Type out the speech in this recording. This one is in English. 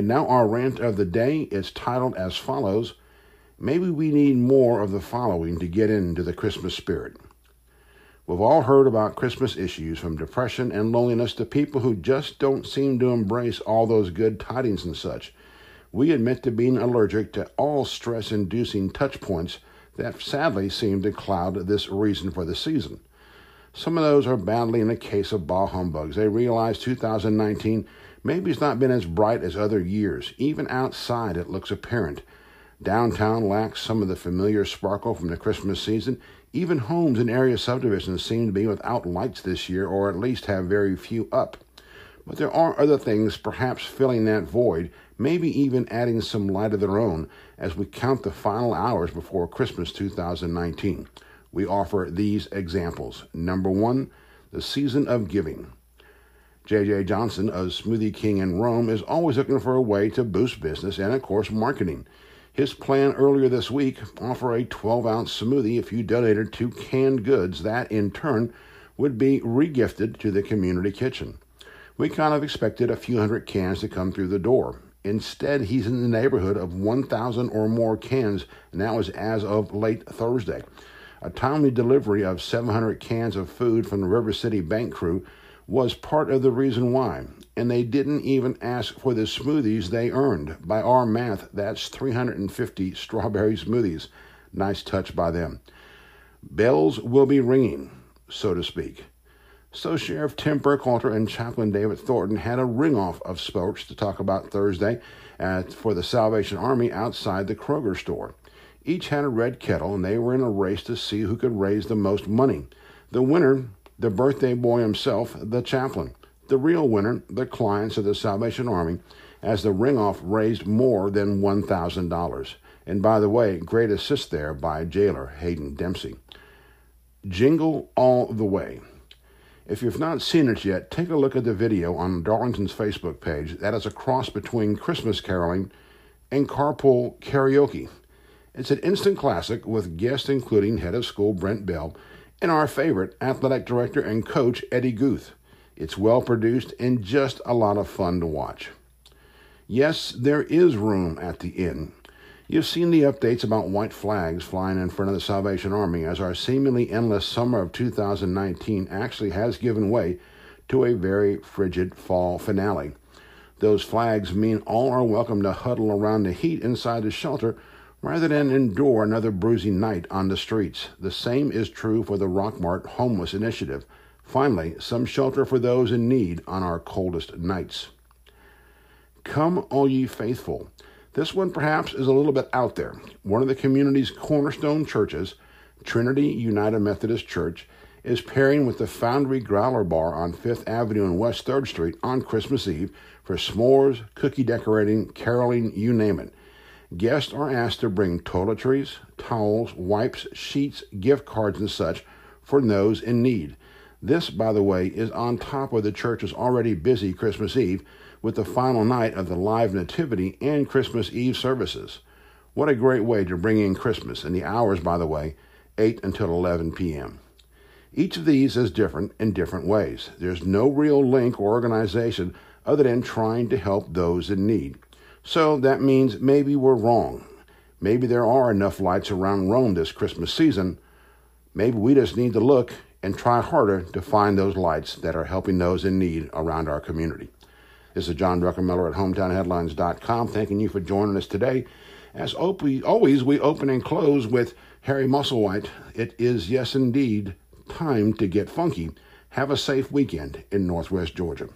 rant of the day is titled as follows Maybe we need more of the following to get into the Christmas spirit. We've all heard about Christmas issues from depression and loneliness to people who just don't seem to embrace all those good tidings and such. We admit to being allergic to all stress inducing touch points that sadly seem to cloud this reason for the season. Some of those are badly in a case of bah humbugs. They realize 2019 maybe it's not been as bright as other years. Even outside, it looks apparent. Downtown lacks some of the familiar sparkle from the Christmas season, even homes in area subdivisions seem to be without lights this year, or at least have very few up. But there are other things perhaps filling that void, maybe even adding some light of their own as we count the final hours before Christmas 2019. We offer these examples. Number one, the season of giving. J.J. Johnson of Smoothie King in Rome is always looking for a way to boost business and, of course, marketing. His plan earlier this week offer a 12 ounce smoothie if you donated two canned goods that in turn would be regifted to the community kitchen. We kind of expected a few hundred cans to come through the door. Instead, he's in the neighborhood of 1,000 or more cans, and that was as of late Thursday. A timely delivery of 700 cans of food from the River City Bank crew was part of the reason why. And they didn't even ask for the smoothies they earned. By our math, that's 350 strawberry smoothies. Nice touch by them. Bells will be ringing, so to speak. So Sheriff Tim Burkhalter and Chaplain David Thornton had a ring off of spokes to talk about Thursday at, for the Salvation Army outside the Kroger store. Each had a red kettle, and they were in a race to see who could raise the most money. The winner the birthday boy himself, the chaplain. The real winner, the clients of the Salvation Army, as the ring off raised more than $1,000. And by the way, great assist there by jailer Hayden Dempsey. Jingle All the Way. If you've not seen it yet, take a look at the video on Darlington's Facebook page. That is a cross between Christmas caroling and carpool karaoke. It's an instant classic with guests including head of school Brent Bell and our favorite athletic director and coach, Eddie Guth. It's well produced and just a lot of fun to watch. Yes, there is room at the inn. You've seen the updates about white flags flying in front of the Salvation Army as our seemingly endless summer of 2019 actually has given way to a very frigid fall finale. Those flags mean all are welcome to huddle around the heat inside the shelter rather than endure another bruising night on the streets. The same is true for the Rockmart Homeless Initiative. Finally, some shelter for those in need on our coldest nights. Come, all ye faithful. This one perhaps is a little bit out there. One of the community's cornerstone churches, Trinity United Methodist Church, is pairing with the Foundry Growler Bar on Fifth Avenue and West 3rd Street on Christmas Eve for s'mores, cookie decorating, caroling, you name it. Guests are asked to bring toiletries, towels, wipes, sheets, gift cards, and such for those in need. This, by the way, is on top of the church's already busy Christmas Eve with the final night of the live nativity and Christmas Eve services. What a great way to bring in Christmas, and the hours, by the way, 8 until 11 p.m. Each of these is different in different ways. There's no real link or organization other than trying to help those in need. So that means maybe we're wrong. Maybe there are enough lights around Rome this Christmas season. Maybe we just need to look and try harder to find those lights that are helping those in need around our community. This is John Druckenmiller at HometownHeadlines.com, thanking you for joining us today. As always, we open and close with Harry Musselwhite. It is, yes, indeed, time to get funky. Have a safe weekend in Northwest Georgia.